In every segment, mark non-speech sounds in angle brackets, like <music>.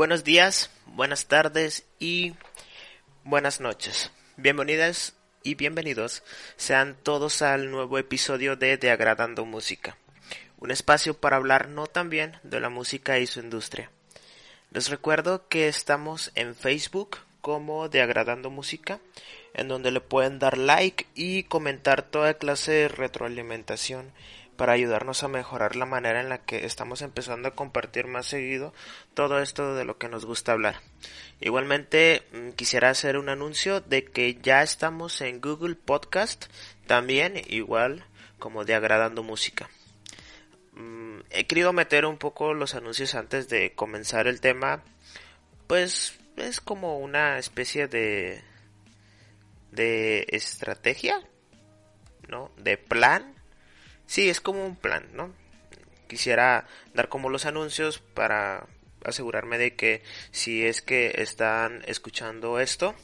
Buenos días, buenas tardes y buenas noches. Bienvenidas y bienvenidos sean todos al nuevo episodio de De Agradando Música, un espacio para hablar no tan bien de la música y su industria. Les recuerdo que estamos en Facebook como De Agradando Música, en donde le pueden dar like y comentar toda clase de retroalimentación para ayudarnos a mejorar la manera en la que estamos empezando a compartir más seguido todo esto de lo que nos gusta hablar. Igualmente mm, quisiera hacer un anuncio de que ya estamos en Google Podcast, también igual como de agradando música. Mm, he querido meter un poco los anuncios antes de comenzar el tema, pues es como una especie de de estrategia, ¿no? De plan Sí, es como un plan, ¿no? Quisiera dar como los anuncios para asegurarme de que si es que están escuchando esto,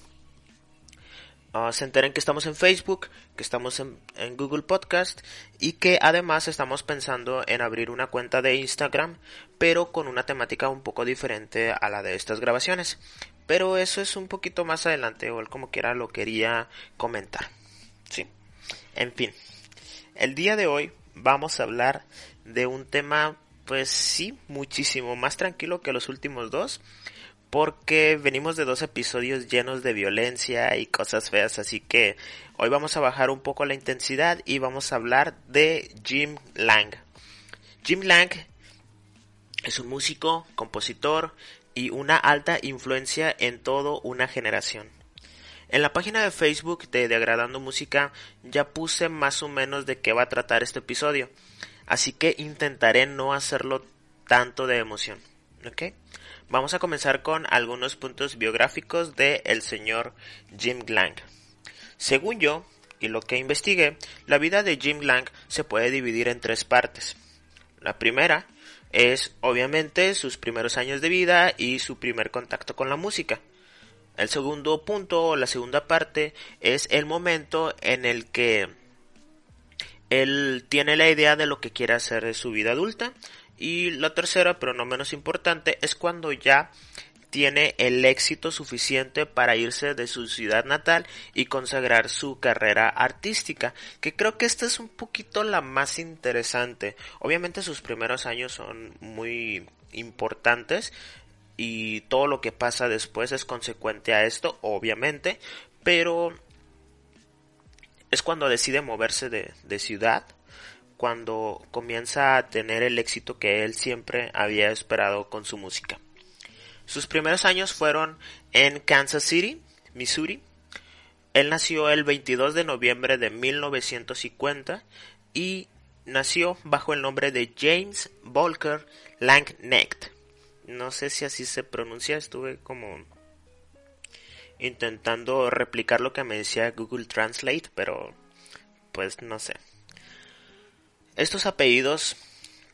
ah, se enteren que estamos en Facebook, que estamos en, en, Google Podcast y que además estamos pensando en abrir una cuenta de Instagram, pero con una temática un poco diferente a la de estas grabaciones. Pero eso es un poquito más adelante, o como quiera lo quería comentar. Sí. En fin. El día de hoy vamos a hablar de un tema, pues sí, muchísimo más tranquilo que los últimos dos, porque venimos de dos episodios llenos de violencia y cosas feas, así que hoy vamos a bajar un poco la intensidad y vamos a hablar de Jim Lang. Jim Lang es un músico, compositor y una alta influencia en toda una generación. En la página de Facebook de Degradando Música ya puse más o menos de qué va a tratar este episodio, así que intentaré no hacerlo tanto de emoción. ¿Ok? Vamos a comenzar con algunos puntos biográficos de el señor Jim Lang. Según yo, y lo que investigué, la vida de Jim Lang se puede dividir en tres partes. La primera es obviamente sus primeros años de vida y su primer contacto con la música. El segundo punto, o la segunda parte, es el momento en el que él tiene la idea de lo que quiere hacer en su vida adulta. Y la tercera, pero no menos importante, es cuando ya tiene el éxito suficiente para irse de su ciudad natal y consagrar su carrera artística, que creo que esta es un poquito la más interesante. Obviamente sus primeros años son muy importantes, y todo lo que pasa después es consecuente a esto, obviamente, pero es cuando decide moverse de, de, ciudad, cuando comienza a tener el éxito que él siempre había esperado con su música. Sus primeros años fueron en Kansas City, Missouri. Él nació el 22 de noviembre de 1950 y nació bajo el nombre de James Volker Langnecht no sé si así se pronuncia, estuve como intentando replicar lo que me decía Google Translate, pero pues no sé. Estos apellidos,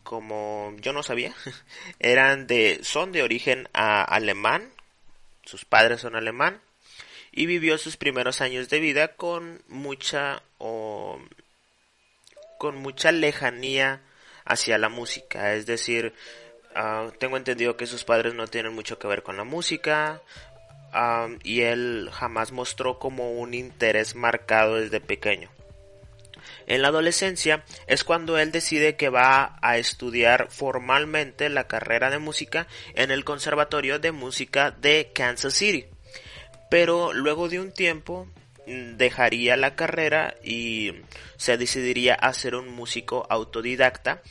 como yo no sabía, <laughs> eran de son de origen alemán, sus padres son alemán y vivió sus primeros años de vida con mucha con mucha lejanía hacia la música, es decir, Ah, tengo entendido que sus padres no tienen mucho que ver con la música ah, y él jamás mostró como un interés marcado desde pequeño. En la adolescencia es cuando él decide que va a estudiar formalmente la carrera de música en el Conservatorio de Música de Kansas City. Pero luego de un tiempo mm, dejaría la carrera y se decidiría a ser un músico autodidacta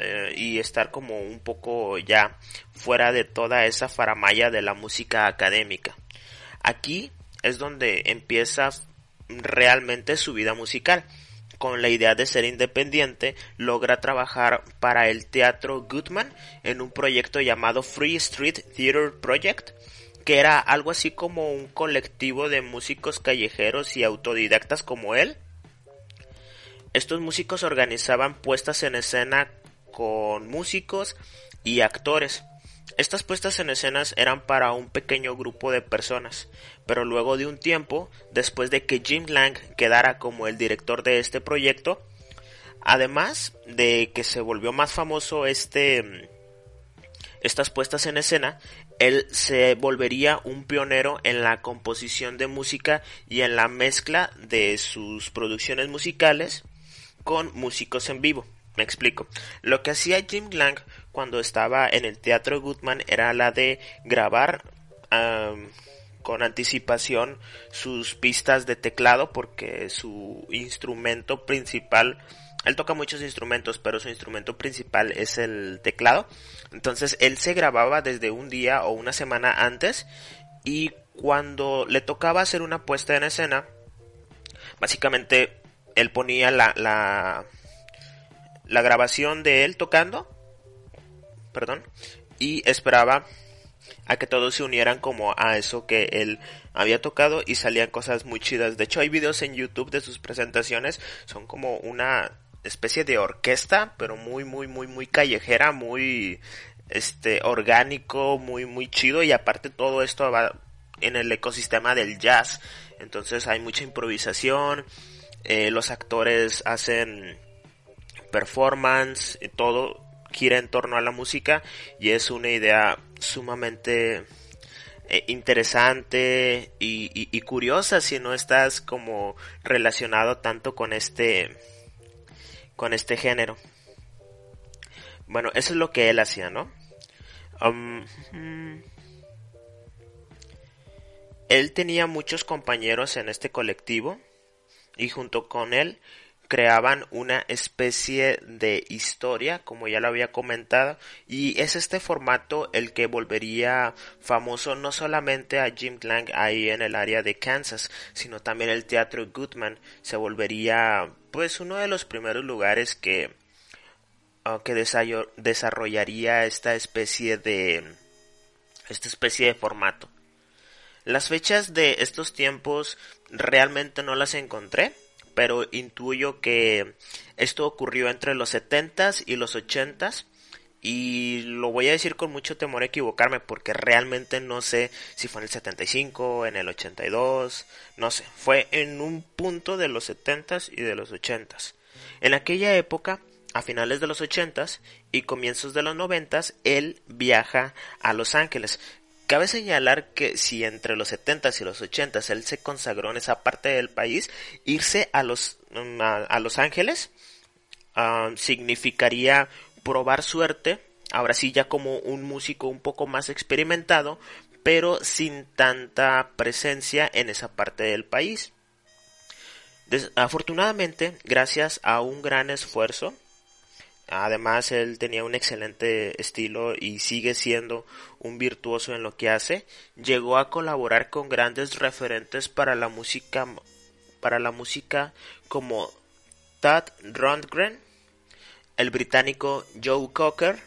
eh, y estar como un poco ya fuera de toda esa faramaya de la música académica. Aquí es donde empieza realmente su vida musical. Con la idea de ser independiente, logra trabajar para el Teatro Goodman en un proyecto llamado Free Street Theater Project, que era algo así como un colectivo de músicos callejeros y autodidactas como él. Estos músicos organizaban puestas en escena con músicos y actores. Estas puestas en escenas eran para un pequeño grupo de personas, pero luego de un tiempo, después de que Jim Lang quedara como el director de este proyecto, además de que se volvió más famoso este estas puestas en escena, él se volvería un pionero en la composición de música y en la mezcla de sus producciones musicales con músicos en vivo. Me explico. Lo que hacía Jim Lang cuando estaba en el Teatro Goodman era la de grabar con anticipación sus pistas de teclado porque su instrumento principal él toca muchos instrumentos, pero su instrumento principal es el teclado. Entonces él se grababa desde un día o una semana antes y cuando le tocaba hacer una puesta en escena, básicamente él ponía la, la, la grabación de él tocando, perdón, y esperaba a que todos se unieran como a eso que él había tocado y salían cosas muy chidas. De hecho hay videos en YouTube de sus presentaciones, son como una especie de orquesta, pero muy, muy, muy, muy callejera, muy, este, orgánico, muy, muy chido y aparte todo esto va en el ecosistema del jazz. Entonces hay mucha improvisación, eh, los actores hacen performance, y todo gira en torno a la música y es una idea sumamente eh, interesante y, y, curiosa si no estás como relacionado tanto con este con este género. Bueno, eso es lo que él hacía, ¿no? Um, mm. él tenía muchos compañeros en este colectivo y junto con él creaban una especie de historia, como ya lo había comentado, y es este formato el que volvería famoso no solamente a Jim Lang ahí en el área de Kansas, sino también el Teatro Goodman se volvería pues uno de los primeros lugares que, ah, que desarrollaría esta especie de esta especie de formato. Las fechas de estos tiempos realmente no las encontré, pero intuyo que esto ocurrió entre los 70s y los 80s y lo voy a decir con mucho temor a equivocarme porque realmente no sé si fue en el 75, en el 82, no sé, fue en un punto de los 70s y de los 80s. En aquella época, a finales de los 80s y comienzos de los 90s, él viaja a Los Ángeles. Cabe señalar que si entre los 70s y los 80s él se consagró en esa parte del país, irse a Los, a, los Ángeles ah, significaría probar suerte, ahora sí ya como un músico un poco más experimentado, pero sin tanta presencia en esa parte del país. afortunadamente, gracias a un gran esfuerzo, además él tenía un excelente estilo y sigue siendo un virtuoso en lo que hace, llegó a colaborar con grandes referentes para la música para la música como Tad Rundgren, el británico Joe Cocker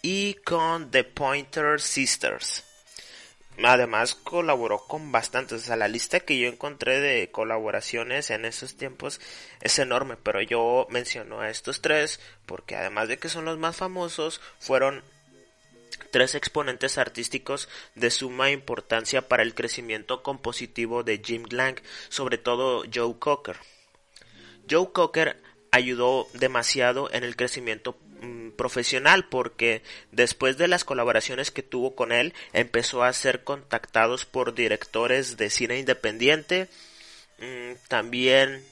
y con The Pointer Sisters. Además colaboró con bastantes, o sea, la lista que yo encontré de colaboraciones en esos tiempos es enorme, pero yo menciono a estos tres porque además de que son los más famosos, fueron tres exponentes artísticos de suma importancia para el crecimiento compositivo de Jim Lang, sobre todo Joe Cocker. Joe Cocker ayudó demasiado en el crecimiento mm, profesional porque después de las colaboraciones que tuvo con él empezó a ser contactados por directores de cine independiente mm, también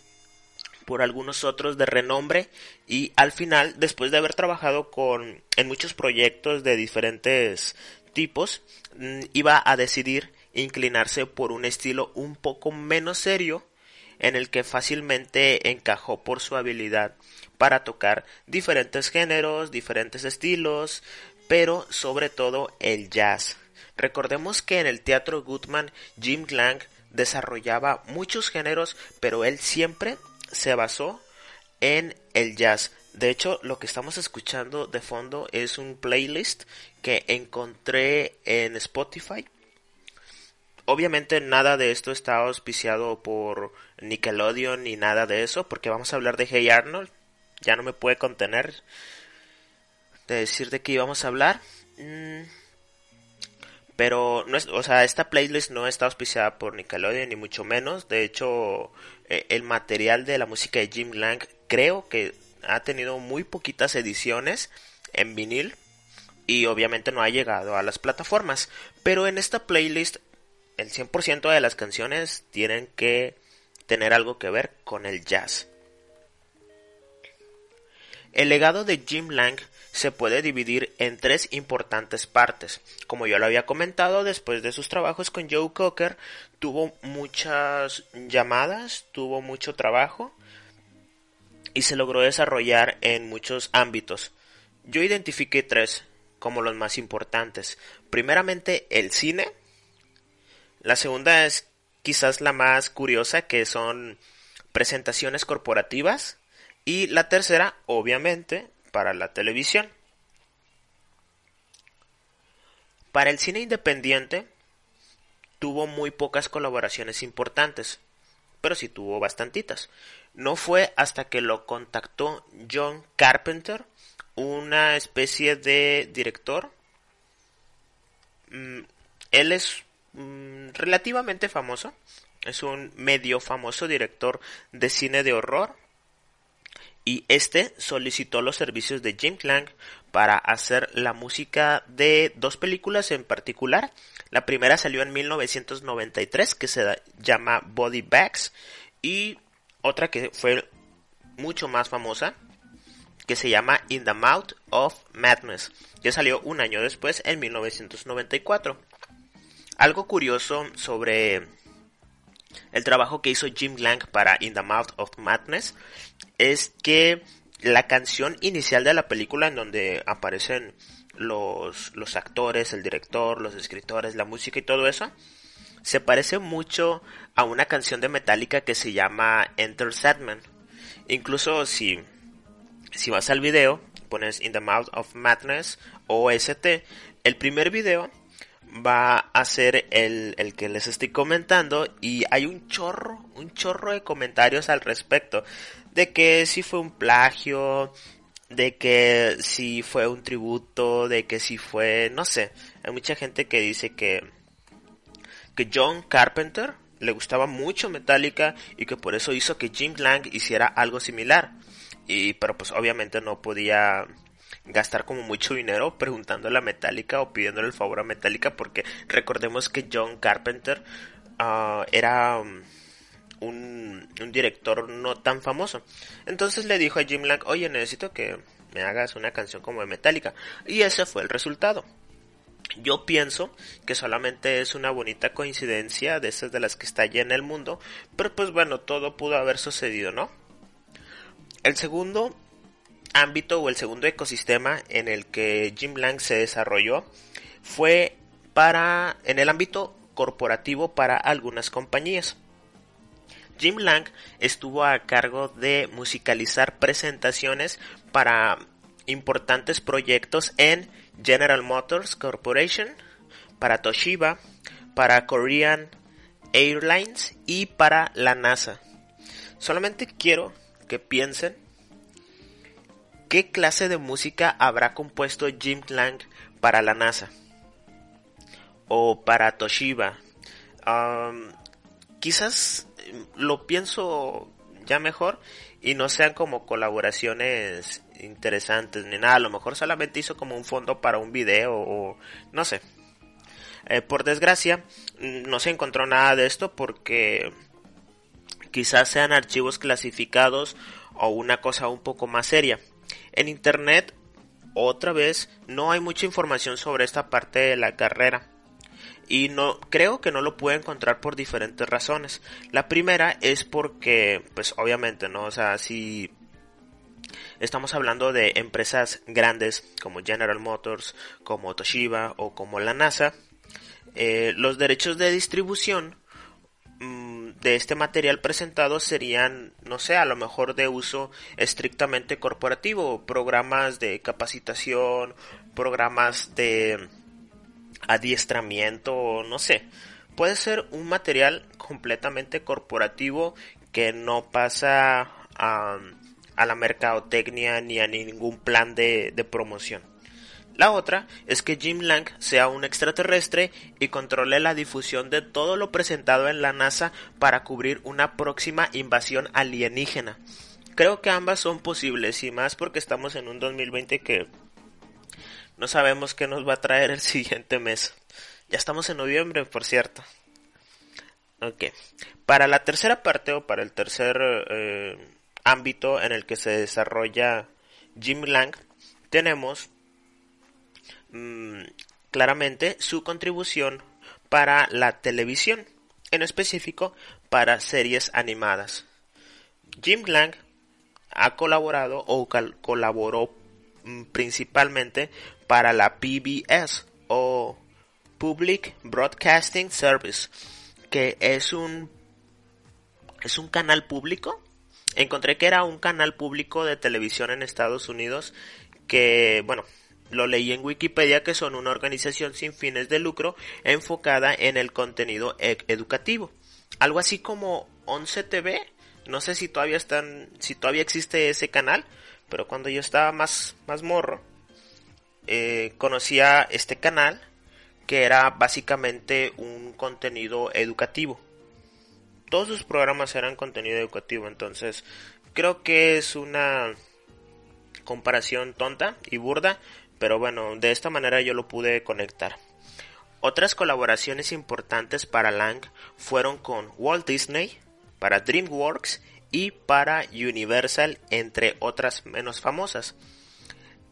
por algunos otros de renombre y al final después de haber trabajado con en muchos proyectos de diferentes tipos mm, iba a decidir inclinarse por un estilo un poco menos serio en el que fácilmente encajó por su habilidad para tocar diferentes géneros, diferentes estilos, pero sobre todo el jazz. Recordemos que en el teatro Goodman Jim Lang desarrollaba muchos géneros, pero él siempre se basó en el jazz. De hecho, lo que estamos escuchando de fondo es un playlist que encontré en Spotify Obviamente nada de esto está auspiciado por Nickelodeon ni nada de eso, porque vamos a hablar de Hey Arnold. Ya no me puede contener de decir de qué íbamos a hablar. Mm. Pero, no es, o sea, esta playlist no está auspiciada por Nickelodeon ni mucho menos. De hecho, eh, el material de la música de Jim Lang creo que ha tenido muy poquitas ediciones en vinil y obviamente no ha llegado a las plataformas. Pero en esta playlist el 100% de las canciones tienen que tener algo que ver con el jazz. El legado de Jim Lang se puede dividir en tres importantes partes. Como yo lo había comentado, después de sus trabajos con Joe Cocker, tuvo muchas llamadas, tuvo mucho trabajo y se logró desarrollar en muchos ámbitos. Yo identifiqué tres como los más importantes. Primeramente, el cine. La segunda es quizás la más curiosa, que son presentaciones corporativas. Y la tercera, obviamente, para la televisión. Para el cine independiente, tuvo muy pocas colaboraciones importantes, pero sí tuvo bastantitas. No fue hasta que lo contactó John Carpenter, una especie de director. Mm, él es mm, relativamente famoso, es un medio famoso director de cine de horror y este solicitó los servicios de Jim Lang para hacer la música de dos películas en particular. La primera salió en 1993 que se llama Body Bags y otra que fue mucho más famosa que se llama In the Mouth of Madness, que salió un año después en 1994. Algo curioso sobre el trabajo que hizo Jim Lang para In the Mouth of Madness es que la canción inicial de la película en donde aparecen los, actores, el director, los escritores, la música y todo eso, se parece mucho a una canción de Metallica que se llama Enter Sadman. Incluso si, si vas al video, pones In the Mouth of Madness o ST, el primer video va a ser el, el, que les estoy comentando y hay un chorro, un chorro de comentarios al respecto de que si fue un plagio, de que si fue un tributo, de que si fue, no sé, hay mucha gente que dice que que John Carpenter le gustaba mucho Metallica y que por eso hizo que Jim Lang hiciera algo similar. Y pero pues obviamente no podía gastar como mucho dinero preguntándole a Metallica o pidiéndole el favor a Metallica porque recordemos que John Carpenter ah, era um, un, director no tan famoso. Entonces le dijo a Jim Lang, oye, necesito que me hagas una canción como de Metallica. Y ese fue el resultado. Yo pienso que solamente es una bonita coincidencia de esas de las que está allá en el mundo, pero pues bueno, todo pudo haber sucedido, ¿no? El segundo ámbito o el segundo ecosistema en el que Jim Lang se desarrolló fue para en el ámbito corporativo para algunas compañías. Jim Lang estuvo a cargo de musicalizar presentaciones para importantes proyectos en General Motors Corporation, para Toshiba, para Korean Airlines y para la NASA. Solamente quiero que piensen qué clase de música habrá compuesto Jim Lang para la NASA o para Toshiba. quizás lo pienso ya mejor y no sean como colaboraciones interesantes ni nada. A lo mejor solamente hizo como un fondo para un video o no sé. Eh, por desgracia, no se encontró nada de esto porque quizás sean archivos clasificados o una cosa un poco más seria. En internet, otra vez, no hay mucha información sobre esta parte de la carrera y no creo que no lo pude encontrar por diferentes razones. La primera es porque pues obviamente, ¿no? O sea, si estamos hablando de empresas grandes como General Motors, como Toshiba o como la NASA, eh, los derechos de distribución de este material presentado serían, no sé, a lo mejor de uso estrictamente corporativo, programas de capacitación, programas de adiestramiento, no sé. Puede ser un material completamente corporativo que no pasa a, la mercadotecnia ni a ningún plan de, promoción. La otra es que Jim Lang sea un extraterrestre y controle la difusión de todo lo presentado en la NASA para cubrir una próxima invasión alienígena. Creo que ambas son posibles y más porque estamos en un 2020 que no sabemos qué nos va a traer el <laughs> siguiente mes. Ya estamos en noviembre, por cierto. Ok. Para la tercera parte o para el tercer eh, ámbito en el que se desarrolla Jim Lang, tenemos mm, claramente su contribución para la televisión, en específico para series animadas. Jim Lang ha colaborado o colaboró mm, principalmente para la PBS o Public Broadcasting Service, que es un es un canal público. Encontré que era un canal público de televisión en Estados Unidos que, bueno, lo leí en Wikipedia que son una organización sin fines de lucro enfocada en el contenido e-, educativo. Algo así como 11 TV, no sé si todavía están, si todavía existe ese canal, pero cuando yo estaba más, más morro, eh, conocía este canal que era básicamente un contenido educativo. Todos sus programas eran contenido educativo, entonces creo que es una comparación tonta y burda, pero bueno, de esta manera yo lo pude conectar. Otras colaboraciones importantes para Lang fueron con Walt Disney, para DreamWorks y para Universal, entre otras menos famosas.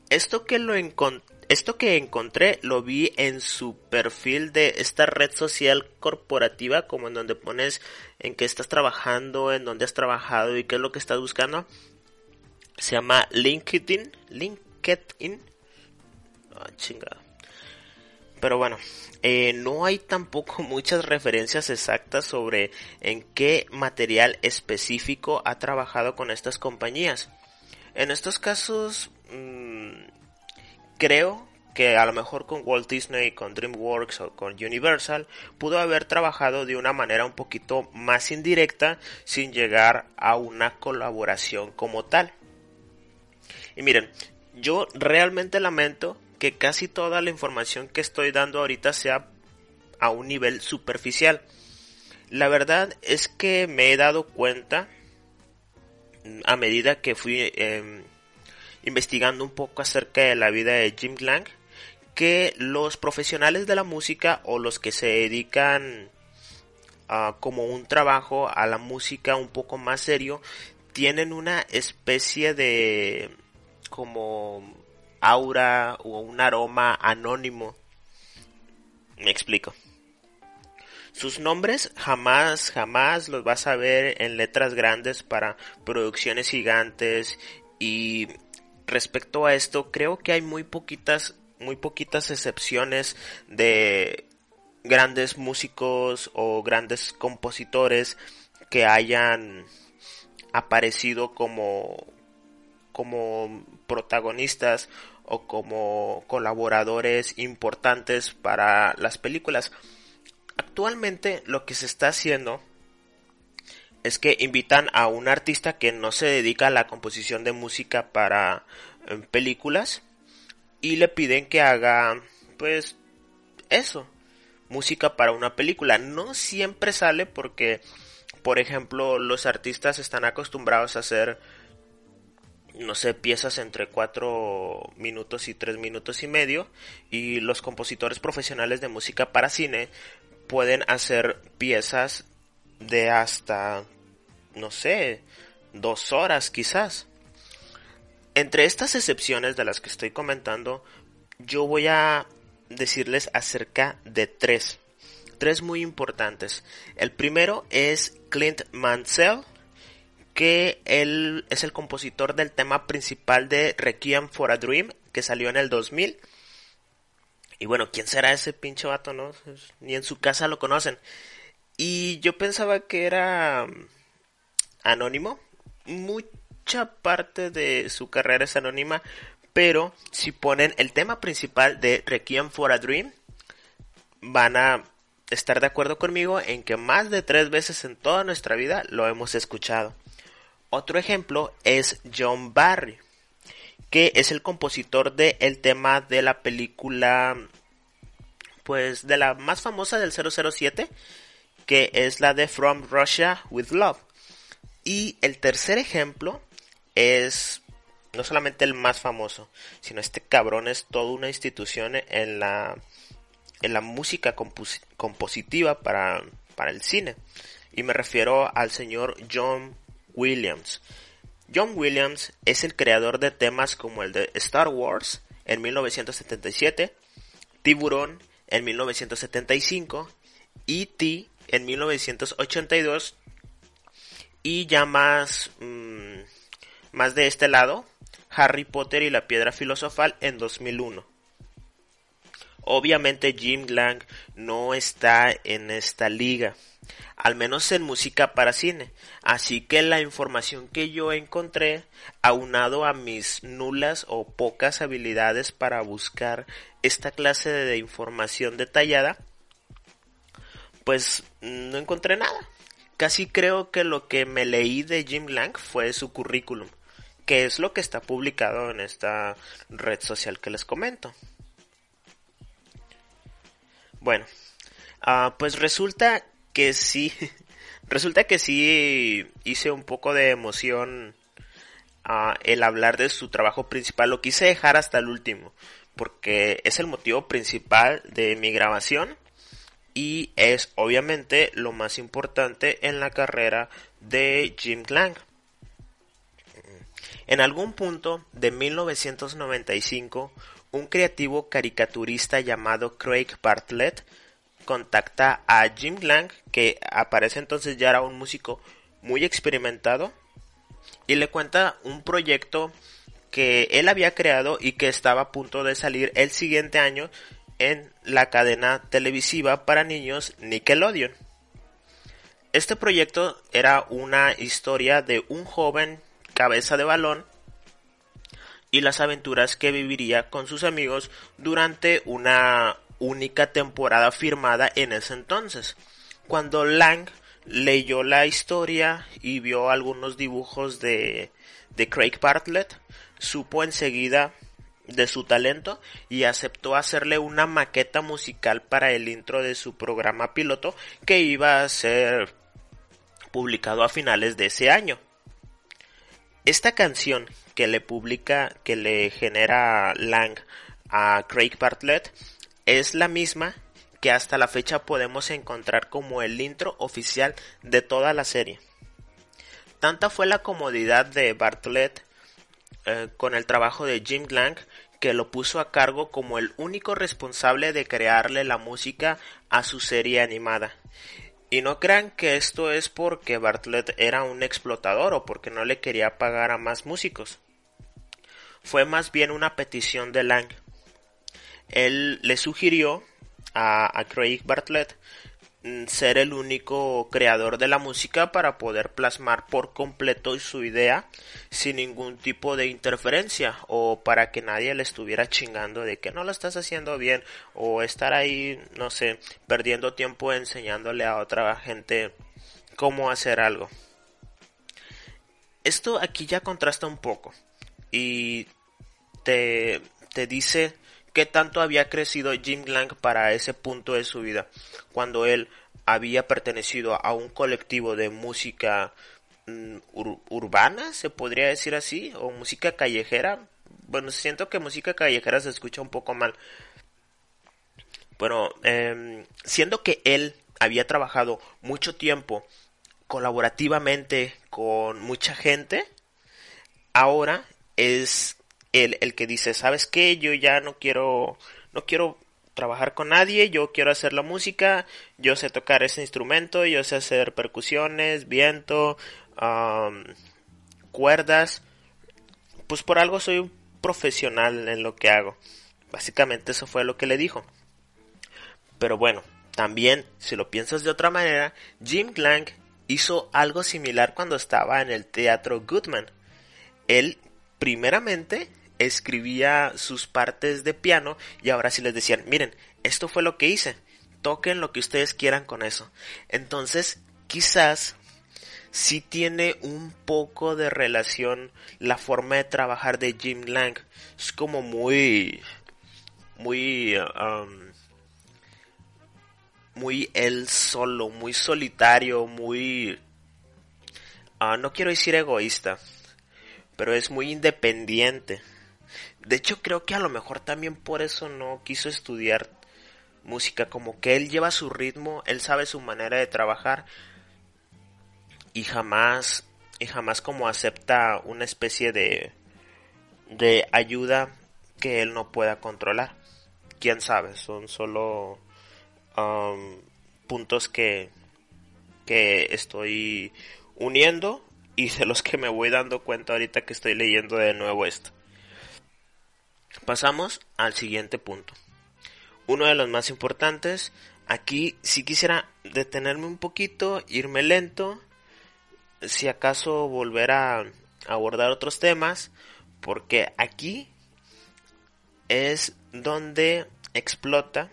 Esto que lo esto que encontré lo vi en su perfil de esta red social corporativa, como en donde pones en qué estás trabajando, en dónde has trabajado y qué es lo que estás buscando. Se llama LinkedIn, LinkedIn. Ah, chingada. Pero bueno, eh, no hay tampoco <laughs> muchas referencias exactas sobre en qué material específico ha trabajado con estas compañías. En estos casos, mmm, creo que a lo mejor con Walt Disney, con DreamWorks o con Universal pudo haber trabajado de una manera un poquito más indirecta sin llegar a una colaboración como tal. Y miren, yo realmente lamento que casi toda la información que estoy dando ahorita sea a un nivel superficial. La verdad es que me he dado cuenta a medida que fui em, investigando un poco acerca de la vida de Jim Lang que los profesionales de la música o los que se dedican como un trabajo a la música un poco más serio tienen una especie de como aura o un aroma anónimo. Me explico. Sus nombres jamás, jamás los vas a ver en letras grandes para producciones gigantes y respecto a esto creo que hay muy poquitas, muy poquitas excepciones de grandes músicos o grandes compositores que hayan aparecido como como protagonistas o como colaboradores importantes para las películas. Actualmente lo que se está haciendo es que invitan a un artista que no se dedica a la composición de música para eh, películas y le piden que haga pues eso, música para una película. No siempre sale porque por ejemplo los artistas están acostumbrados a hacer no sé, piezas entre 4 minutos y 3 minutos y medio y los compositores profesionales de música para cine pueden hacer piezas de hasta, no sé, dos horas quizás. Entre estas excepciones de las que estoy comentando, yo voy a decirles acerca de tres. Tres muy importantes. El primero es Clint Mansell, que él es el compositor del tema principal de Requiem for a Dream, que salió en el 2000. Y bueno, ¿quién será ese pinche vato, no? Ni en su casa lo conocen. Y yo pensaba que era mm, anónimo. Mucha parte de su carrera es anónima, pero si ponen el tema principal de Requiem for a Dream, van a estar de acuerdo conmigo en que más de tres veces en toda nuestra vida lo hemos escuchado. Otro ejemplo es John Barry, que es el compositor del tema de la película, pues de la más famosa del 007, que es la de From Russia with Love. Y el tercer ejemplo es no solamente el más famoso, sino este cabrón es toda una institución en la, en la música compositiva para, para el cine. Y me refiero al señor John Williams. John Williams es el creador de temas como el de Star Wars en 1977, Tiburón en 1975, E.T. en 1982 y ya más, mm, más de este lado, Harry Potter y la Piedra Filosofal en 2001. Obviamente Jim Lang no está en esta liga, al menos en música para cine, así que la información que yo encontré, aunado a mis nulas o pocas habilidades para buscar esta clase de información detallada, pues no encontré nada. Casi creo que lo que me leí de Jim Lang fue su currículum, que es lo que está publicado en esta red social que les comento. Bueno, ah, pues resulta que sí, <laughs> resulta que sí hice un poco de emoción uh, el hablar de su trabajo principal. Lo quise dejar hasta el último, porque es el motivo principal de mi grabación y es obviamente lo más importante en la carrera de Jim Lang. En algún punto de 1995, un creativo caricaturista llamado Craig Bartlett contacta a Jim Lang, que aparece entonces ya era un músico muy experimentado, y le cuenta un proyecto que él había creado y que estaba a punto de salir el siguiente año en la cadena televisiva para niños Nickelodeon. Este proyecto era una historia de un joven cabeza de balón y las aventuras que viviría con sus amigos durante una única temporada firmada en ese entonces. Cuando Lang leyó la historia y vio algunos dibujos de, de Craig Bartlett, supo enseguida de su talento y aceptó hacerle una maqueta musical para el intro de su programa piloto que iba a ser publicado a finales de ese año. Esta canción que le publica, que le genera Lang a Craig Bartlett, es la misma que hasta la fecha podemos encontrar como el intro oficial de toda la serie. Tanta fue la comodidad de Bartlett eh, con el trabajo de Jim Lang que lo puso a cargo como el único responsable de crearle la música a su serie animada. Y no crean que esto es porque Bartlett era un explotador o porque no le quería pagar a más músicos. Fue más bien una petición de Lang. Él le sugirió a, a Craig Bartlett ser el único creador de la música para poder plasmar por completo su idea sin ningún tipo de interferencia o para que nadie le estuviera chingando de que no lo estás haciendo bien o estar ahí, no sé, perdiendo tiempo enseñándole a otra gente cómo hacer algo. Esto aquí ya contrasta un poco y te, te dice qué tanto había crecido Jim Lang para ese punto de su vida, cuando él había pertenecido a un colectivo de música mm, urbana, se podría decir así, o música callejera. Bueno, siento que música callejera se escucha un poco mal. Bueno, eh, siendo que él había trabajado mucho tiempo colaborativamente con mucha gente, ahora es el, que dice, ¿sabes qué? Yo ya no quiero, no quiero trabajar con nadie, yo quiero hacer la música, yo sé tocar ese instrumento, yo sé hacer percusiones, viento, cuerdas, pues por algo soy un profesional en lo que hago. Básicamente eso fue lo que le dijo. Pero bueno, también, si lo piensas de otra manera, Jim Lang hizo algo similar cuando estaba en el teatro Goodman. Él, primeramente, escribía sus partes de piano y ahora sí les decían, miren, esto fue lo que hice, toquen lo que ustedes quieran con eso. Entonces, quizás sí tiene un poco de relación la forma de trabajar de Jim Lang. Es como muy, muy, um, muy él solo, muy solitario, muy, ah, no quiero decir egoísta, pero es muy independiente. De hecho, creo que a lo mejor también por eso no quiso estudiar música, como que él lleva su ritmo, él sabe su manera de trabajar y jamás y jamás como acepta una especie de de ayuda que él no pueda controlar. Quién sabe, son solo um, puntos que que estoy uniendo y de los que me voy dando cuenta ahorita que estoy leyendo de nuevo esto. Pasamos al siguiente punto. Uno de los más importantes. Aquí si quisiera detenerme un poquito, irme lento. Si acaso volver a abordar otros temas. Porque aquí es donde explota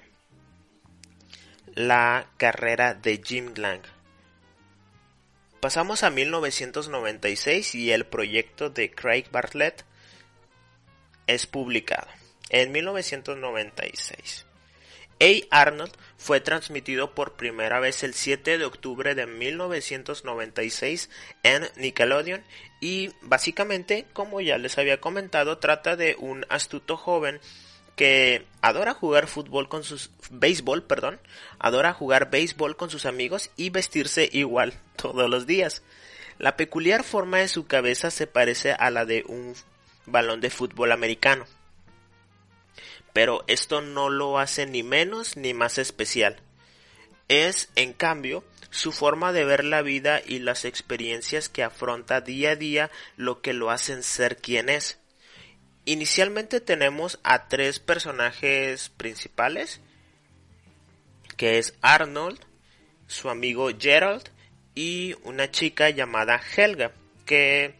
la carrera de Jim Lang. Pasamos a 1996 y el proyecto de Craig Bartlett es publicado en 1996. A. Arnold fue transmitido por primera vez el 7 de octubre de 1996 en Nickelodeon y básicamente, como ya les había comentado, trata de un astuto joven que adora jugar fútbol con sus béisbol, perdón, adora jugar béisbol con sus amigos y vestirse igual <laughs> todos los días. La peculiar forma de su cabeza se parece a la de un balón de fútbol americano. Pero esto no lo hace ni menos ni más especial. Es, en cambio, su forma de ver la vida y las experiencias que afronta día a día lo que lo hacen ser quien es. Inicialmente tenemos a tres personajes principales, que es Arnold, su amigo Gerald y una chica llamada Helga, que,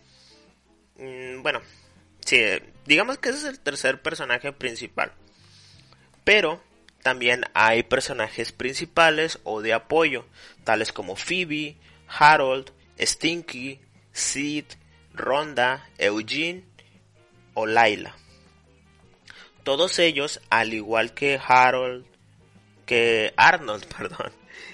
mm, bueno, Sí, digamos que ese es el tercer personaje principal. Pero también hay personajes principales o de apoyo, tales como Phoebe, Harold, Stinky, Sid, Ronda, Eugene o Laila. Todos ellos, al igual que Harold, que Arnold, <laughs> perdón,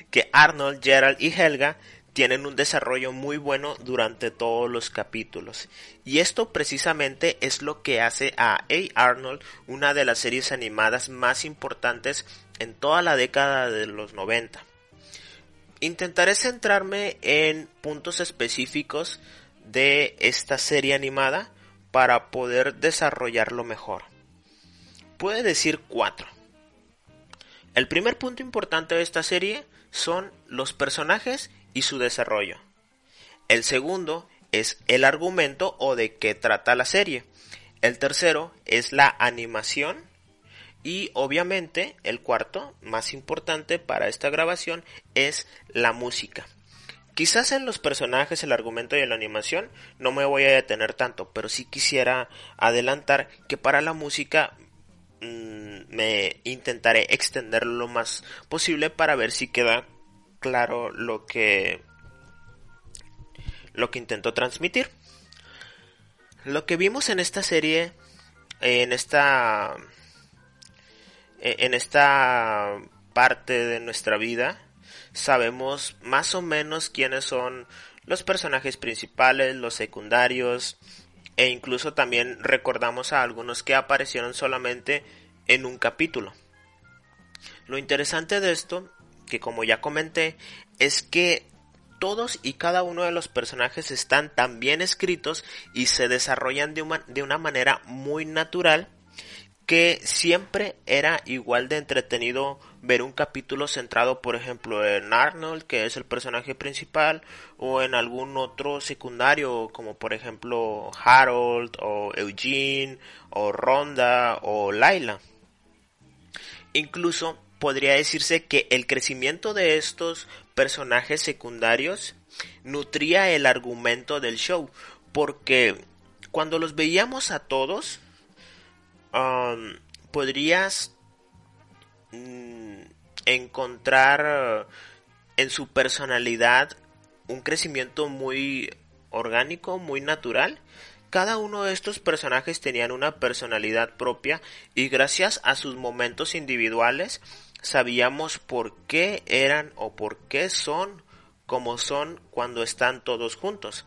que Arnold, Gerald y Helga, tienen un desarrollo muy bueno durante todos los capítulos. Y esto precisamente es lo que hace a A. Arnold una de las series animadas más importantes en toda la década de los 90. Intentaré centrarme en puntos específicos de esta serie animada para poder desarrollarlo mejor. Puede decir cuatro. El primer punto importante de esta serie son los personajes y su desarrollo. El segundo es el argumento o de qué trata la serie. El tercero es la animación. Y obviamente el cuarto, más importante para esta grabación, es la música. Quizás en los personajes, el argumento y la animación no me voy a detener tanto, pero sí quisiera adelantar que para la música mm, me intentaré extender lo más posible para ver si queda claro lo que lo que intentó transmitir. Lo que vimos en esta serie, en esta en esta parte de nuestra vida, sabemos más o menos quiénes son los personajes principales, los secundarios, e incluso también recordamos a algunos que aparecieron solamente en un capítulo. Lo interesante de esto que como ya comenté, es que todos y cada uno de los personajes están tan bien escritos y se desarrollan de una, de una manera muy natural que siempre era igual de entretenido ver un capítulo centrado, por ejemplo, en Arnold, que es el personaje principal, o en algún otro secundario, como por ejemplo Harold, o Eugene, o Ronda, o Laila. Incluso podría decirse que el crecimiento de estos personajes secundarios nutría el argumento del show, porque cuando los veíamos a todos, podrías mm, encontrar en su personalidad un crecimiento muy orgánico, muy natural, cada uno de estos personajes tenían una personalidad propia y gracias a sus momentos individuales sabíamos por qué eran o por qué son como son cuando están todos juntos.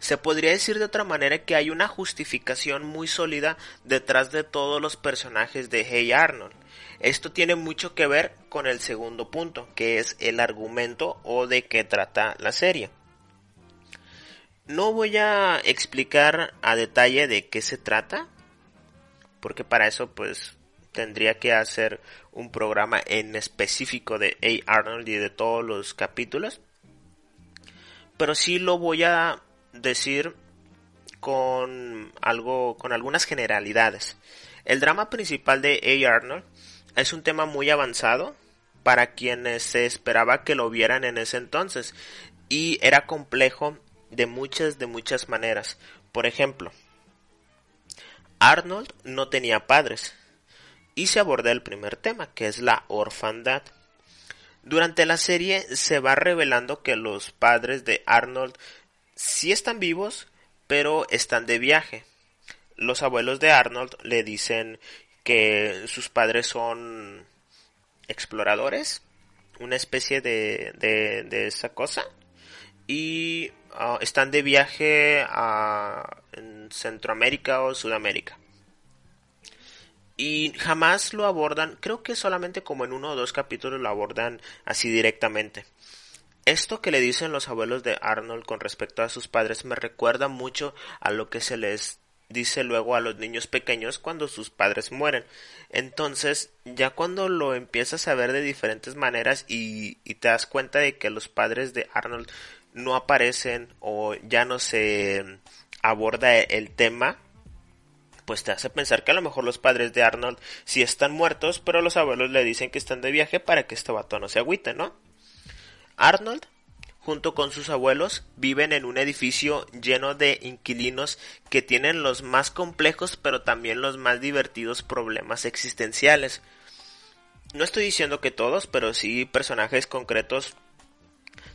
Se podría decir de otra manera que hay una justificación muy sólida detrás de todos los personajes de Hey Arnold. Esto tiene mucho que ver con el segundo punto, que es el argumento o de qué trata la serie. No voy a explicar a detalle de qué se trata, porque para eso pues tendría que hacer un programa en específico de A. Arnold y de todos los capítulos. Pero sí lo voy a decir con algo, con algunas generalidades. El drama principal de A. Arnold es un tema muy avanzado para quienes se esperaba que lo vieran en ese entonces y era complejo de muchas de muchas maneras. Por ejemplo, Arnold no tenía padres y se aborda el primer tema, que es la orfandad. Durante la serie se va revelando que los padres de Arnold sí están vivos, pero están de viaje. Los abuelos de Arnold le dicen que sus padres son exploradores, una especie de, de, esa cosa, y ah, están de viaje a, en Centroamérica o Sudamérica. Y jamás lo abordan, creo que solamente como en uno o dos capítulos lo abordan así directamente. Esto que le dicen los abuelos de Arnold con respecto a sus padres me recuerda mucho a lo que se les dice luego a los niños pequeños cuando sus padres mueren. Entonces, ya cuando lo empiezas a ver de diferentes maneras y, te das cuenta de que los padres de Arnold no aparecen o ya no se aborda el tema, pues te hace pensar que a lo mejor los padres de Arnold sí están muertos, pero los abuelos le dicen que están de viaje para que este vato no se agüite, ¿no? Arnold, junto con sus abuelos, viven en un edificio lleno de inquilinos que tienen los más complejos pero también los más divertidos problemas existenciales. No estoy diciendo que todos, pero sí personajes concretos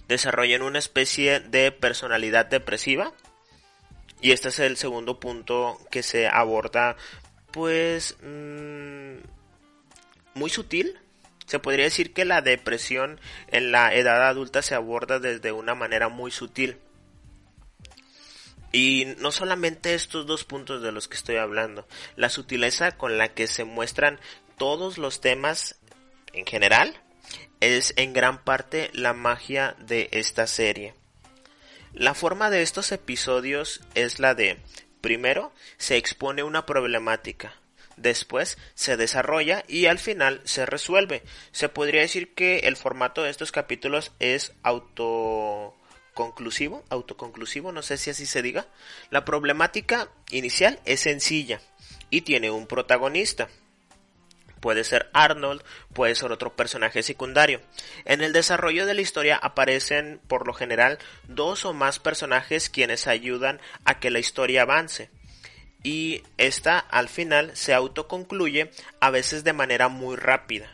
desarrollen una especie de personalidad depresiva. Y este es el segundo punto que se aborda, pues, mmm, muy sutil, se podría decir que la depresión en la edad adulta se aborda desde una manera muy sutil. Y no solamente estos dos puntos de los que estoy hablando, la sutileza con la que se muestran todos los temas en general es en gran parte la magia de esta serie. La forma de estos episodios es la de, primero, se expone una problemática, después se desarrolla y al final se resuelve. Se podría decir que el formato de estos capítulos es autoconclusivo, no sé si así se diga. La problemática inicial es sencilla y tiene un protagonista. Puede ser Arnold, puede ser otro personaje secundario. En el desarrollo de la historia aparecen por lo general dos o más personajes quienes ayudan a que la historia avance y esta al final se autoconcluye a veces de manera muy rápida.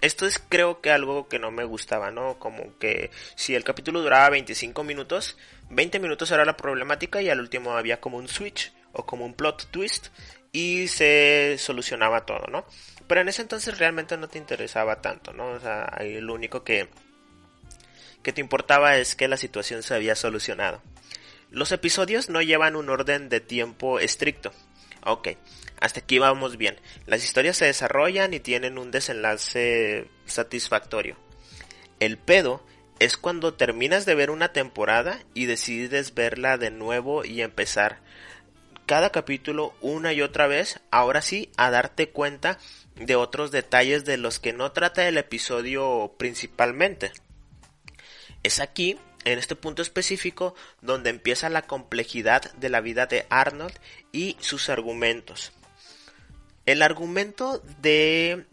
Esto es creo que algo que no me gustaba, ¿no? Como que si el capítulo duraba 25 minutos, 20 minutos era la problemática y al último había como un switch o como un plot twist y se solucionaba todo, ¿no? Pero en ese entonces realmente no te interesaba tanto, ¿no? O sea, lo único que, que te importaba es que la situación se había solucionado. Los episodios no llevan un orden de tiempo estricto. Ok, hasta aquí vamos bien. Las historias se desarrollan y tienen un desenlace satisfactorio. El pedo es cuando terminas de ver una temporada y decides verla de nuevo y empezar cada capítulo una y otra vez, ahora sí, a darte cuenta de otros detalles de los que no trata el episodio principalmente. Es aquí en este punto específico donde empieza la complejidad de la vida de Arnold y sus argumentos. El argumento de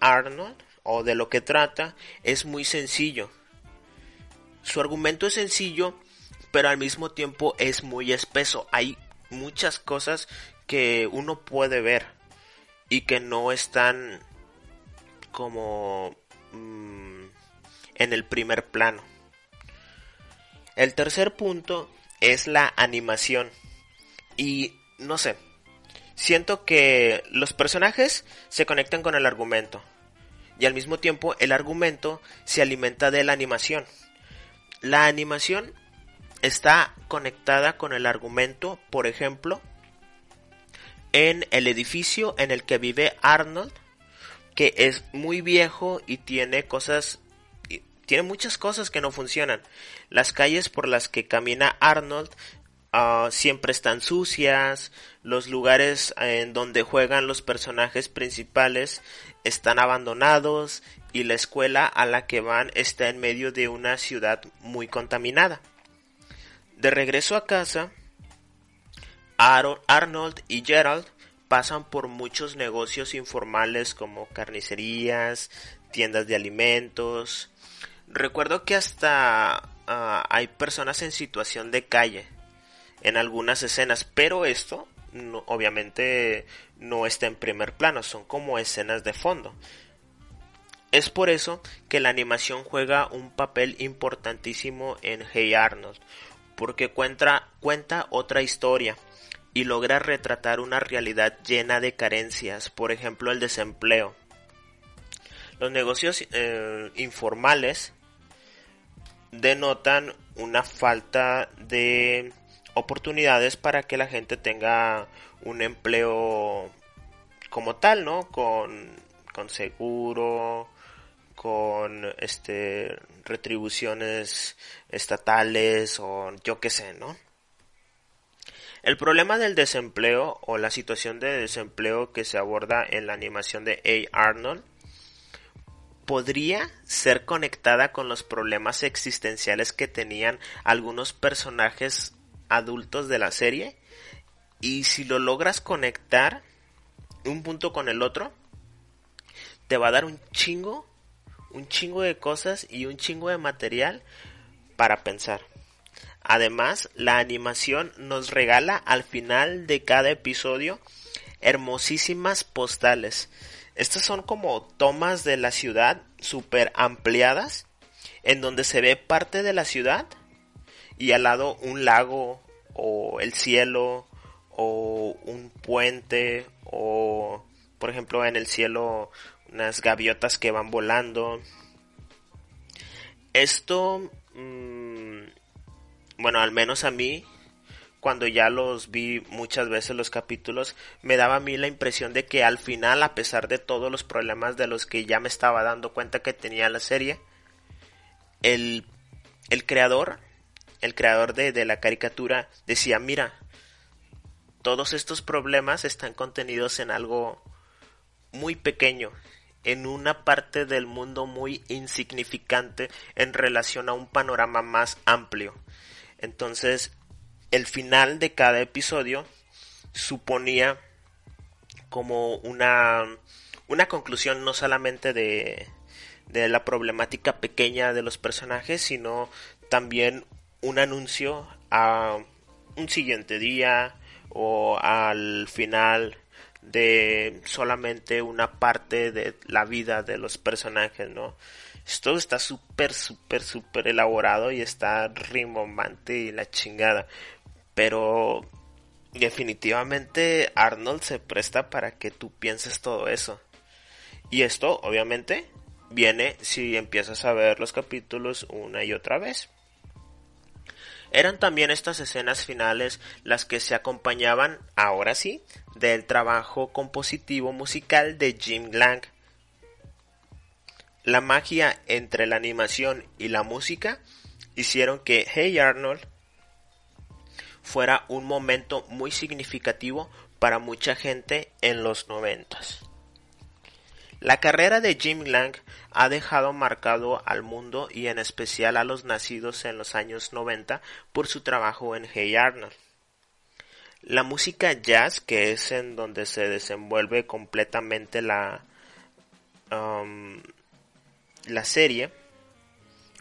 A. Arnold o de lo que trata es muy sencillo. Su argumento es sencillo, pero al mismo tiempo es muy espeso. Hay muchas cosas que uno puede ver y que no están como mm, en el primer plano. El tercer punto es la animación. Y no sé, siento que los personajes se conectan con el argumento. Y al mismo tiempo el argumento se alimenta de la animación. La animación está conectada con el argumento, por ejemplo, en el edificio en el que vive Arnold, que es muy viejo y tiene cosas tiene muchas cosas que no funcionan. Las calles por las que camina Arnold ah, siempre están sucias, los lugares en donde juegan los personajes principales están abandonados y la escuela a la que van está en medio de una ciudad muy contaminada. De regreso a casa, Arnold y Gerald pasan por muchos negocios informales como carnicerías, tiendas de alimentos. Recuerdo que hasta ah, hay personas en situación de calle en algunas escenas, pero esto obviamente no está en primer plano, son como escenas de fondo. Es por eso que la animación juega un papel importantísimo en Hey Arnold, porque cuenta, otra historia y logra retratar una realidad llena de carencias, por ejemplo el desempleo. Los negocios eh, informales denotan una falta de oportunidades para que la gente tenga un empleo como tal, ¿no? Con, con seguro, con este retribuciones estatales o yo qué sé, ¿no? El problema del desempleo o la situación de desempleo que se aborda en la animación de A. Arnold podría ser conectada con los problemas existenciales que tenían algunos personajes adultos de la serie y si lo logras conectar un punto con el otro te va a dar un chingo un chingo de cosas y un chingo de material para pensar. Además, la animación nos regala al final de cada episodio hermosísimas postales. Estas son como tomas de la ciudad super ampliadas en donde se ve parte de la ciudad y al lado un lago o el cielo o un puente o por ejemplo en el cielo unas gaviotas que van volando. Esto, mm, bueno, al menos a mí, cuando ya los vi muchas veces los capítulos, me daba a mí la impresión de que al final, a pesar de todos los problemas de los que ya me estaba dando cuenta que tenía la serie, el, el creador el creador de, de la caricatura decía, mira, todos estos problemas están contenidos en algo muy pequeño, en una parte del mundo muy insignificante en relación a un panorama más amplio. Entonces, el final de cada episodio suponía como una, una conclusión no solamente de, de la problemática pequeña de los personajes, sino también un anuncio a un siguiente día o al final de solamente una parte de la vida de los personajes, ¿no? Esto está súper, súper, súper elaborado y está rimbombante y la chingada. Pero definitivamente Arnold se presta para que tú pienses todo eso. Y esto, obviamente, viene si empiezas a ver los capítulos una y otra vez. Eran también estas escenas finales las que se acompañaban, ahora sí, del trabajo compositivo musical de Jim Lang. La magia entre la animación y la música hicieron que Hey Arnold fuera un momento muy significativo para mucha gente en los noventas. La carrera de Jim Lang ha dejado marcado al mundo y en especial a los nacidos en los años 90 por su trabajo en Hey Arnold. La música jazz, que es en donde se desenvuelve completamente la, um, la serie,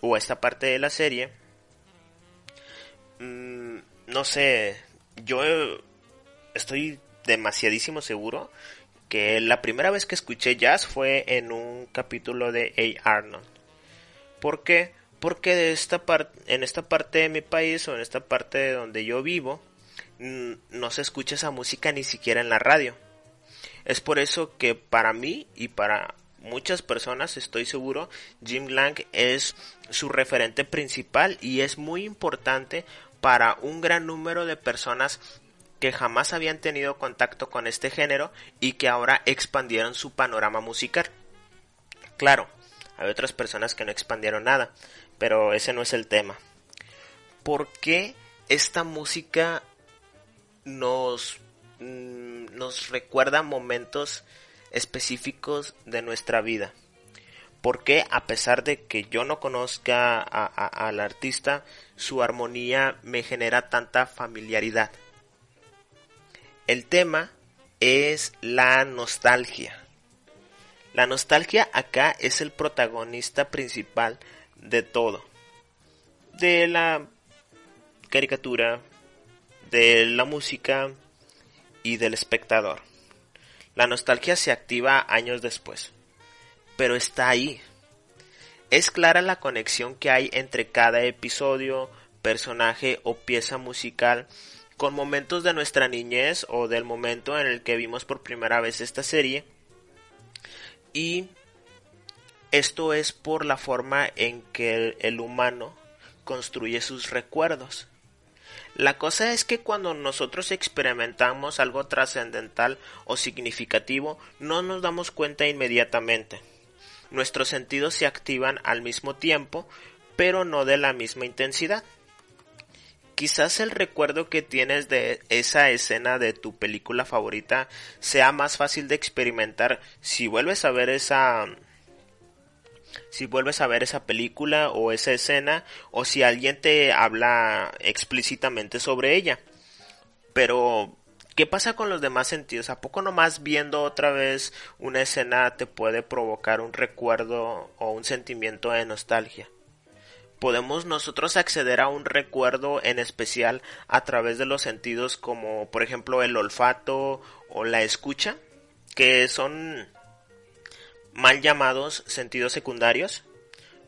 o esta parte de la serie, no sé, yo estoy demasiadísimo seguro que la primera vez que escuché jazz fue en un capítulo de A. Arnold. ¿Por qué? Porque de esta en esta parte de mi país o en esta parte de donde yo vivo, no se escucha esa música ni siquiera en la radio. Es por eso que para mí y para muchas personas, estoy seguro, Jim Lang es su referente principal y es muy importante para un gran número de personas que jamás habían tenido contacto con este género y que ahora expandieron su panorama musical. Claro, hay otras personas que no expandieron nada, pero ese no es el tema. ¿Por qué esta música nos, mm, nos recuerda momentos específicos de nuestra vida? ¿Por qué a pesar de que yo no conozca al artista, su armonía me genera tanta familiaridad? El tema es la nostalgia. La nostalgia acá es el protagonista principal de todo. De la caricatura, de la música y del espectador. La nostalgia se activa años después, pero está ahí. Es clara la conexión que hay entre cada episodio, personaje o pieza musical con momentos de nuestra niñez o del momento en el que vimos por primera vez esta serie. Y esto es por la forma en que el, humano construye sus recuerdos. La cosa es que cuando nosotros experimentamos algo trascendental o significativo, no nos damos cuenta inmediatamente. Nuestros sentidos se activan al mismo tiempo, pero no de la misma intensidad. Quizás el recuerdo que tienes de esa escena de tu película favorita sea más fácil de experimentar si vuelves a ver esa si vuelves a ver esa película o esa escena o si alguien te habla explícitamente sobre ella. Pero ¿qué pasa con los demás sentidos? ¿A poco nomás viendo otra vez una escena te puede provocar un recuerdo o un sentimiento de nostalgia? podemos nosotros acceder a un recuerdo en especial a través de los sentidos como por ejemplo el olfato o la escucha, que son mal llamados sentidos secundarios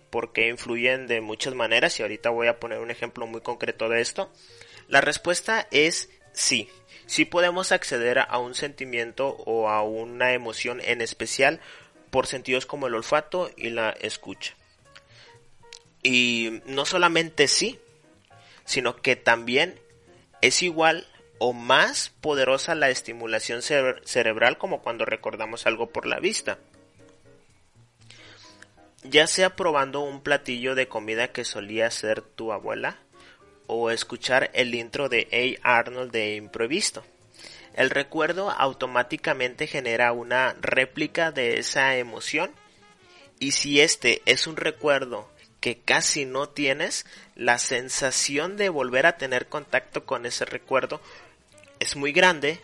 porque influyen de muchas maneras y ahorita voy a poner un ejemplo muy concreto de esto. La respuesta es sí. Sí podemos acceder a un sentimiento o a una emoción en especial por sentidos como el olfato y la escucha. Y no solamente sí, sino que también es igual o más poderosa la estimulación cerebral como cuando recordamos algo por la vista. Ya sea probando un platillo de comida que solía hacer tu abuela o escuchar el intro de A. Arnold de imprevisto. El recuerdo automáticamente genera una réplica de esa emoción y si este es un recuerdo que casi no tienes, la sensación de volver a tener contacto con ese recuerdo es muy grande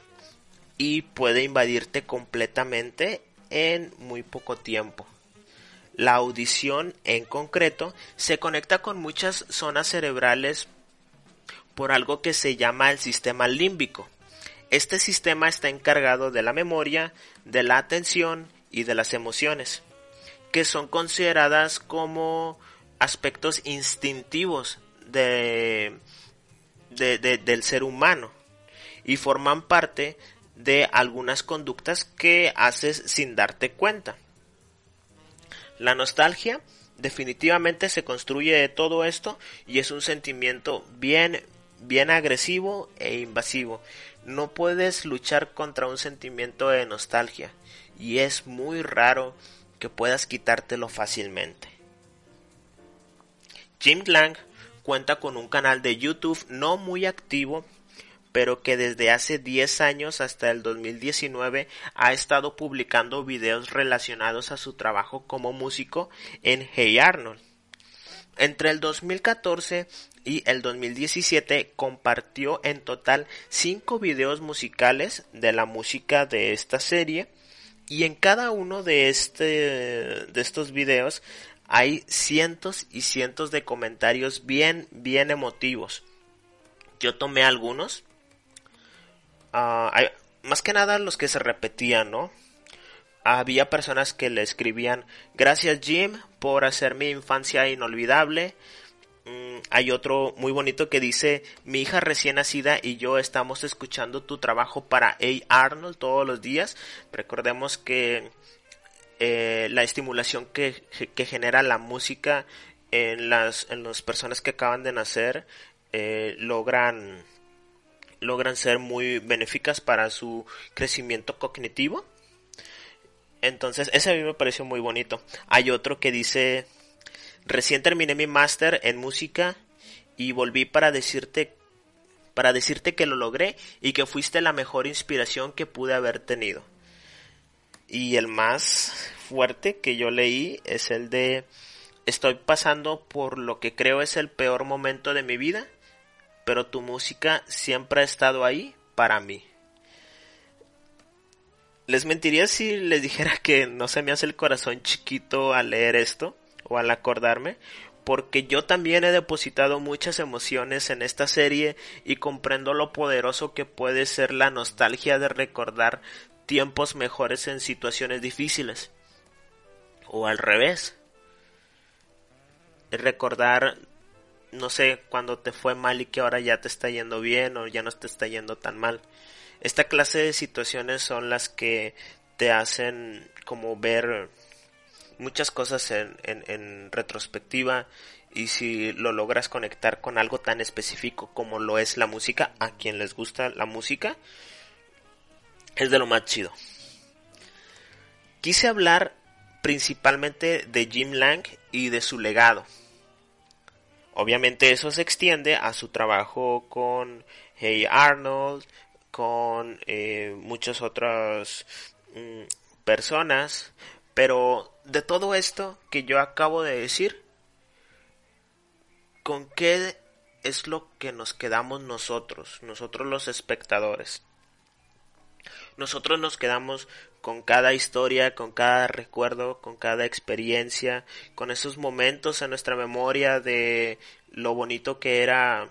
y puede invadirte completamente en muy poco tiempo. La audición en concreto se conecta con muchas zonas cerebrales por algo que se llama el sistema límbico. Este sistema está encargado de la memoria, de la atención y de las emociones, que son consideradas como aspectos instintivos de, del ser humano y forman parte de algunas conductas que haces sin darte cuenta. La nostalgia definitivamente se construye de todo esto y es un sentimiento bien bien agresivo e invasivo. No puedes luchar contra un sentimiento de nostalgia y es muy raro que puedas quitártelo fácilmente. Jim Lang cuenta con un canal de YouTube no muy activo, pero que desde hace 10 años hasta el 2019 ha estado publicando videos relacionados a su trabajo como músico en Hey Arnold. Entre el 2014 y el 2017 compartió en total 5 videos musicales de la música de esta serie y en cada uno de, este, de estos videos hay cientos y cientos de comentarios bien, bien emotivos. Yo tomé algunos. Ah, más que nada los que se repetían, ¿no? Había personas que le escribían, gracias Jim por hacer mi infancia inolvidable. Hay otro muy bonito que dice, mi hija recién nacida y yo estamos escuchando tu trabajo para A. Arnold todos los días. Recordemos que eh, la estimulación que, genera la música en las, en personas que acaban de nacer eh, logran logran ser muy benéficas para su crecimiento cognitivo. Entonces, ese a mí me pareció muy bonito. Hay otro que dice, recién terminé mi máster en música y volví para decirte para decirte que lo logré y que fuiste la mejor inspiración que pude haber tenido. Y el más fuerte que yo leí es el de estoy pasando por lo que creo es el peor momento de mi vida, pero tu música siempre ha estado ahí para mí. Les mentiría si les dijera que no se me hace el corazón chiquito al leer esto o al acordarme, porque yo también he depositado muchas emociones en esta serie y comprendo lo poderoso que puede ser la nostalgia de recordar tiempos mejores en situaciones difíciles. O al revés. Recordar, no sé, cuando te fue mal y que ahora ya te está yendo bien o ya no te está yendo tan mal. Esta clase de situaciones son las que te hacen como ver muchas cosas en, retrospectiva y si lo logras conectar con algo tan específico como lo es la música, a quien les gusta la música, es de lo más chido. Quise hablar principalmente de Jim Lang y de su legado. Obviamente eso se extiende a su trabajo con Hey Arnold, con eh, muchas otras mm, personas, pero de todo esto que yo acabo de decir, ¿con qué es lo que nos quedamos nosotros, nosotros los espectadores? Nosotros nos quedamos con cada historia, con cada recuerdo, con cada experiencia, con esos momentos en nuestra memoria de lo bonito que era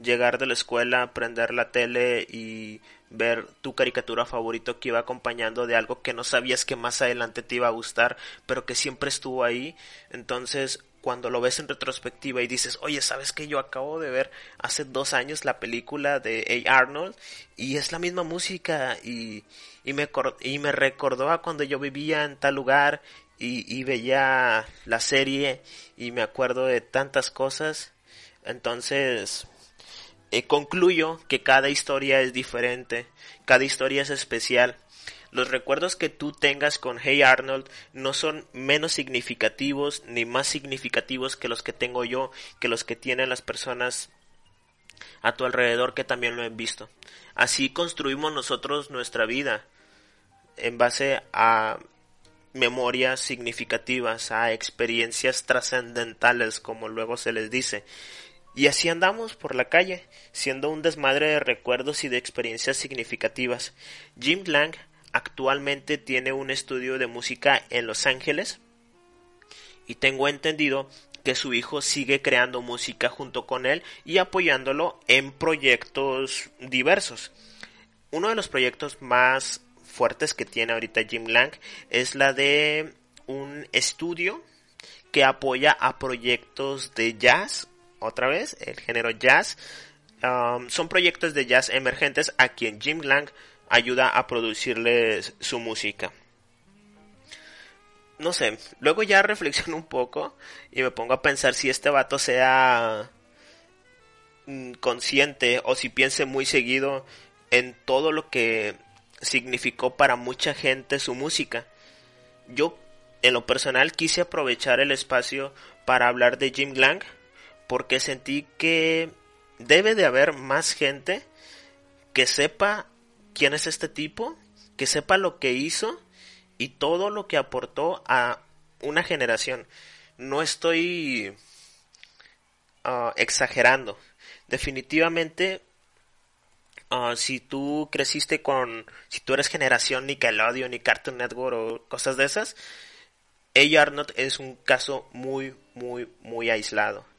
llegar de la escuela, prender la tele y ver tu caricatura favorito que iba acompañando de algo que no sabías que más adelante te iba a gustar, pero que siempre estuvo ahí. Entonces, cuando lo ves en retrospectiva y dices, oye, ¿sabes que yo acabo de ver hace dos años la película de A. Arnold y es la misma música y, y, me, y me recordó a cuando yo vivía en tal lugar y, y veía la serie y me acuerdo de tantas cosas? Entonces, eh, concluyo que cada historia es diferente, cada historia es especial. Los recuerdos que tú tengas con Hey Arnold no son menos significativos ni más significativos que los que tengo yo, que los que tienen las personas a tu alrededor que también lo han visto. Así construimos nosotros nuestra vida en base a memorias significativas, a experiencias trascendentales, como luego se les dice. Y así andamos por la calle, siendo un desmadre de recuerdos y de experiencias significativas. Jim Lang actualmente tiene un estudio de música en Los Ángeles y tengo entendido que su hijo sigue creando música junto con él y apoyándolo en proyectos diversos. Uno de los proyectos más fuertes que tiene ahorita Jim Lang es la de un estudio que apoya a proyectos de jazz otra vez, el género jazz. Um, son proyectos de jazz emergentes a quien Jim Lang ayuda a producirles su música. No sé, luego ya reflexiono un poco y me pongo a pensar si este vato sea mm, consciente o si piense muy seguido en todo lo que significó para mucha gente su música. Yo, en lo personal, quise aprovechar el espacio para hablar de Jim Lang porque sentí que debe de haber más gente que sepa quién es este tipo, que sepa lo que hizo y todo lo que aportó a una generación. No estoy ah, exagerando. Definitivamente, ah, si tú creciste con, si tú eres generación Nickelodeon ni Cartoon Network o cosas de esas, A. Arnold es un caso muy, muy, muy aislado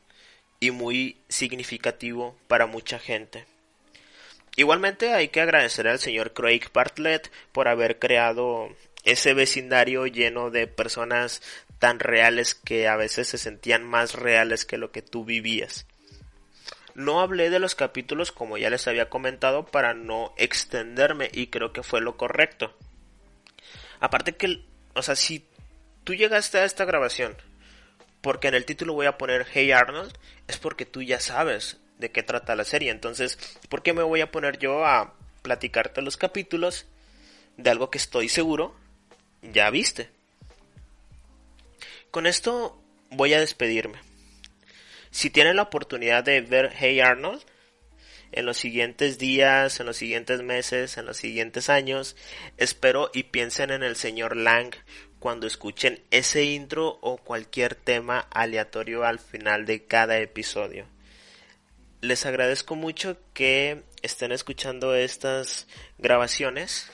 y muy significativo para mucha gente. Igualmente hay que agradecer al señor Craig Bartlett por haber creado ese vecindario lleno de personas tan reales que a veces se sentían más reales que lo que tú vivías. No hablé de los capítulos como ya les había comentado para no extenderme y creo que fue lo correcto. Aparte que, o sea, si tú llegaste a esta grabación porque en el título voy a poner Hey Arnold, es porque tú ya sabes de qué trata la serie. Entonces, ¿por qué me voy a poner yo a platicarte los capítulos de algo que estoy seguro ya viste? Con esto voy a despedirme. Si tienen la oportunidad de ver Hey Arnold en los siguientes días, en los siguientes meses, en los siguientes años, espero y piensen en el señor Lang cuando escuchen ese intro o cualquier tema aleatorio al final de cada episodio. Les agradezco mucho que estén escuchando estas grabaciones.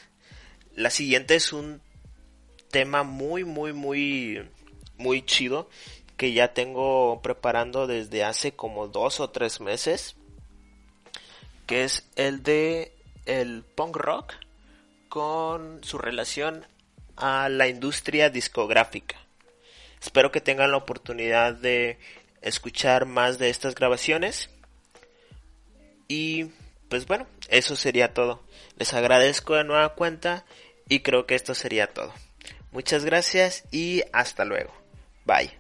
La siguiente es un tema muy, muy, muy muy chido que ya tengo preparando desde hace como dos o tres meses que es el de el punk rock con su relación a la industria discográfica. Espero que tengan la oportunidad de escuchar más de estas grabaciones. Y pues bueno, eso sería todo. Les agradezco de nueva cuenta y creo que esto sería todo. Muchas gracias y hasta luego. Bye.